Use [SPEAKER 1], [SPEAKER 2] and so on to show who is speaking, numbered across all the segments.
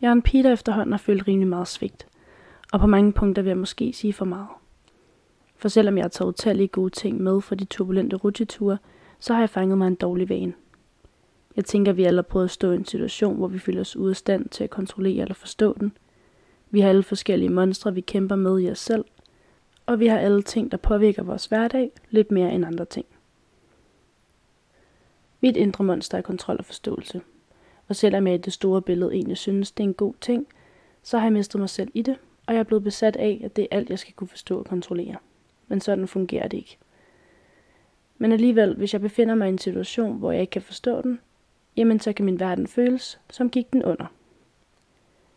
[SPEAKER 1] Jeg er en pige, der efterhånden har følt rimelig meget svigt, og på mange punkter vil jeg måske sige for meget. For selvom jeg har taget utallige gode ting med fra de turbulente rutsjeture, så har jeg fanget mig en dårlig vane. Jeg tænker, vi alle har prøvet at stå i en situation, hvor vi føler os ude af stand til at kontrollere eller forstå den. Vi har alle forskellige monstre, vi kæmper med i os selv, og vi har alle ting, der påvirker vores hverdag lidt mere end andre ting. Mit indre monster er kontrol og forståelse. Og selvom jeg i det store billede egentlig synes, det er en god ting, så har jeg mistet mig selv i det, og jeg er blevet besat af, at det er alt, jeg skal kunne forstå og kontrollere. Men sådan fungerer det ikke. Men alligevel, hvis jeg befinder mig i en situation, hvor jeg ikke kan forstå den, jamen så kan min verden føles, som gik den under.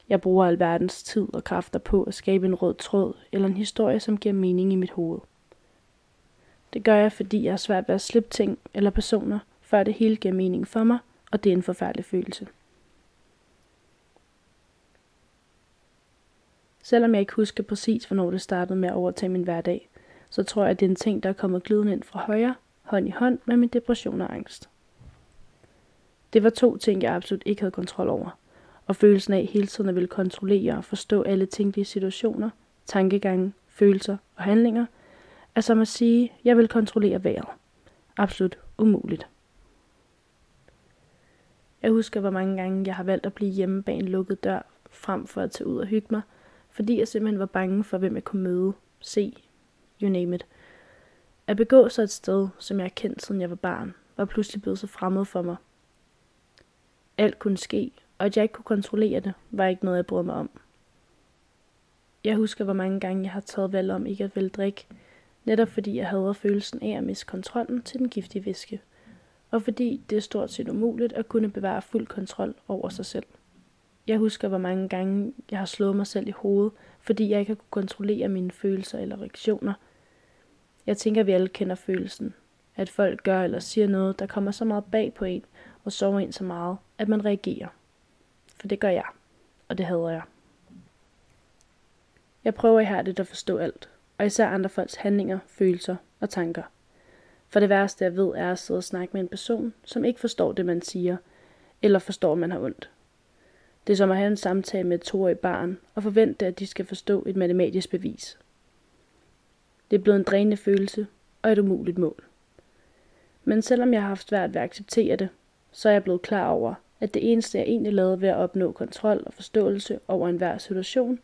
[SPEAKER 1] Jeg bruger al verdens tid og kræfter på at skabe en rød tråd eller en historie, som giver mening i mit hoved. Det gør jeg, fordi jeg har svært ved at slippe ting eller personer, før det hele giver mening for mig, og det er en forfærdelig følelse. Selvom jeg ikke husker præcis, hvornår det startede med at overtage min hverdag, så tror jeg, at det er en ting, der er kommet glidende ind fra højre, hånd i hånd med min depression og angst. Det var to ting, jeg absolut ikke havde kontrol over, og følelsen af hele tiden at ville kontrollere og forstå alle tænkelige situationer, tankegange, følelser og handlinger, er som at sige, at jeg vil kontrollere vejret. Absolut umuligt. Jeg husker, hvor mange gange jeg har valgt at blive hjemme bag en lukket dør, frem for at tage ud og hygge mig, fordi jeg simpelthen var bange for, hvem jeg kunne møde, se, you name it. At begå sig et sted, som jeg har kendt siden jeg var barn, var pludselig blevet så fremmed for mig. Alt kunne ske, og at jeg ikke kunne kontrollere det, var ikke noget, jeg brød mig om. Jeg husker, hvor mange gange jeg har taget valg om ikke at ville drikke, netop fordi jeg havde følelsen af at miste kontrollen til den giftige væske – og fordi det er stort set umuligt at kunne bevare fuld kontrol over sig selv. Jeg husker, hvor mange gange jeg har slået mig selv i hovedet, fordi jeg ikke har kunnet kontrollere mine følelser eller reaktioner. Jeg tænker, at vi alle kender følelsen. At folk gør eller siger noget, der kommer så meget bag på en og sover ind så meget, at man reagerer. For det gør jeg, og det hader jeg. Jeg prøver ihærdigt at forstå alt, og især andre folks handlinger, følelser og tanker. For det værste, jeg ved, er at sidde og snakke med en person, som ikke forstår det, man siger, eller forstår, at man har ondt. Det er som at have en samtale med et toårigt barn og forvente, at de skal forstå et matematisk bevis. Det er blevet en drænende følelse og et umuligt mål. Men selvom jeg har haft svært ved at acceptere det, så er jeg blevet klar over, at det eneste, jeg egentlig lavede ved at opnå kontrol og forståelse over enhver situation,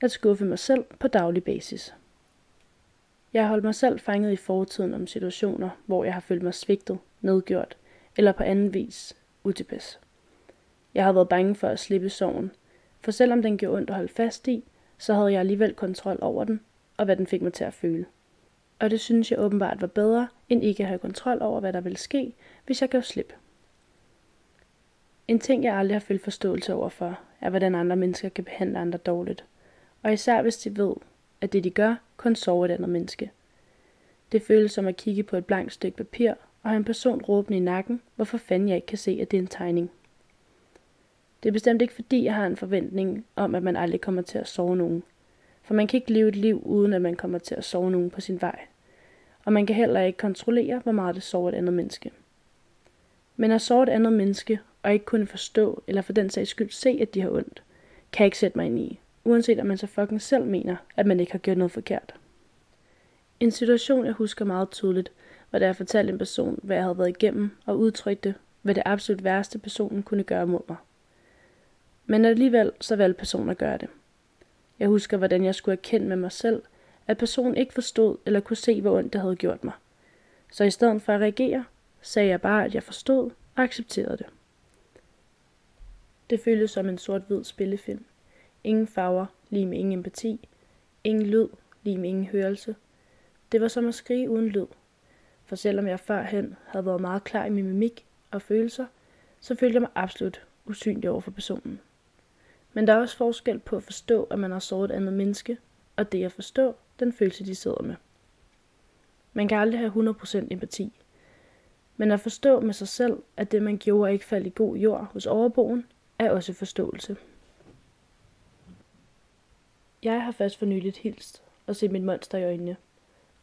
[SPEAKER 1] er at skuffe mig selv på daglig basis. Jeg har holdt mig selv fanget i fortiden om situationer, hvor jeg har følt mig svigtet, nedgjort eller på anden vis utilpas. Jeg har været bange for at slippe sorgen, for selvom den gjorde ondt at holde fast i, så havde jeg alligevel kontrol over den, og hvad den fik mig til at føle. Og det synes jeg åbenbart var bedre, end ikke at have kontrol over, hvad der ville ske, hvis jeg gav slip. En ting, jeg aldrig har følt forståelse over for, er, hvordan andre mennesker kan behandle andre dårligt. Og især hvis de ved, at det de gør, kun sover et andet menneske. Det føles som at kigge på et blankt stykke papir og have en person råbende i nakken, hvorfor fanden jeg ikke kan se, at det er en tegning. Det er bestemt ikke fordi, jeg har en forventning om, at man aldrig kommer til at sove nogen. For man kan ikke leve et liv, uden at man kommer til at sove nogen på sin vej. Og man kan heller ikke kontrollere, hvor meget det sover et andet menneske. Men at sove et andet menneske, og ikke kunne forstå, eller for den sags skyld se, at de har ondt, kan jeg ikke sætte mig ind i, uanset om man så fucking selv mener, at man ikke har gjort noget forkert. En situation, jeg husker meget tydeligt, var da jeg fortalte en person, hvad jeg havde været igennem, og udtrykte, hvad det absolut værste personen kunne gøre mod mig. Men alligevel så valgte personen at gøre det. Jeg husker, hvordan jeg skulle erkende med mig selv, at personen ikke forstod eller kunne se, hvor ondt det havde gjort mig. Så i stedet for at reagere, sagde jeg bare, at jeg forstod og accepterede det. Det føltes som en sort-hvid spillefilm. Ingen farver, lige med ingen empati. Ingen lyd, lige med ingen hørelse. Det var som at skrige uden lyd. For selvom jeg førhen havde været meget klar i min mimik og følelser, så følte jeg mig absolut usynlig over for personen. Men der er også forskel på at forstå, at man har såret et andet menneske, og det at forstå den følelse, de sidder med. Man kan aldrig have 100% empati. Men at forstå med sig selv, at det man gjorde ikke faldt i god jord hos overboen, er også forståelse. Jeg har først for nyligt hilst og set mit monster i øjnene.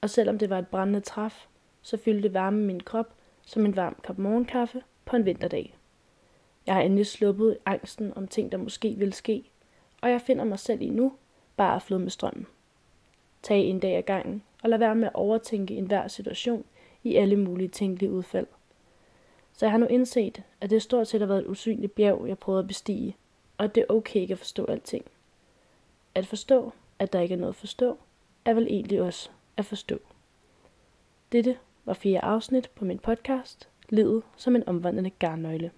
[SPEAKER 1] Og selvom det var et brændende træf, så fyldte varme min krop som en varm kop morgenkaffe på en vinterdag. Jeg har endelig sluppet angsten om ting, der måske vil ske, og jeg finder mig selv i nu bare at med strømmen. Tag en dag ad gangen, og lad være med at overtænke enhver situation i alle mulige tænkelige udfald. Så jeg har nu indset, at det stort set har været et usynligt bjerg, jeg prøvede at bestige, og at det er okay ikke at forstå alting. At forstå, at der ikke er noget at forstå, er vel egentlig også at forstå. Dette var fire afsnit på min podcast, Livet som en omvandrende garnnøgle.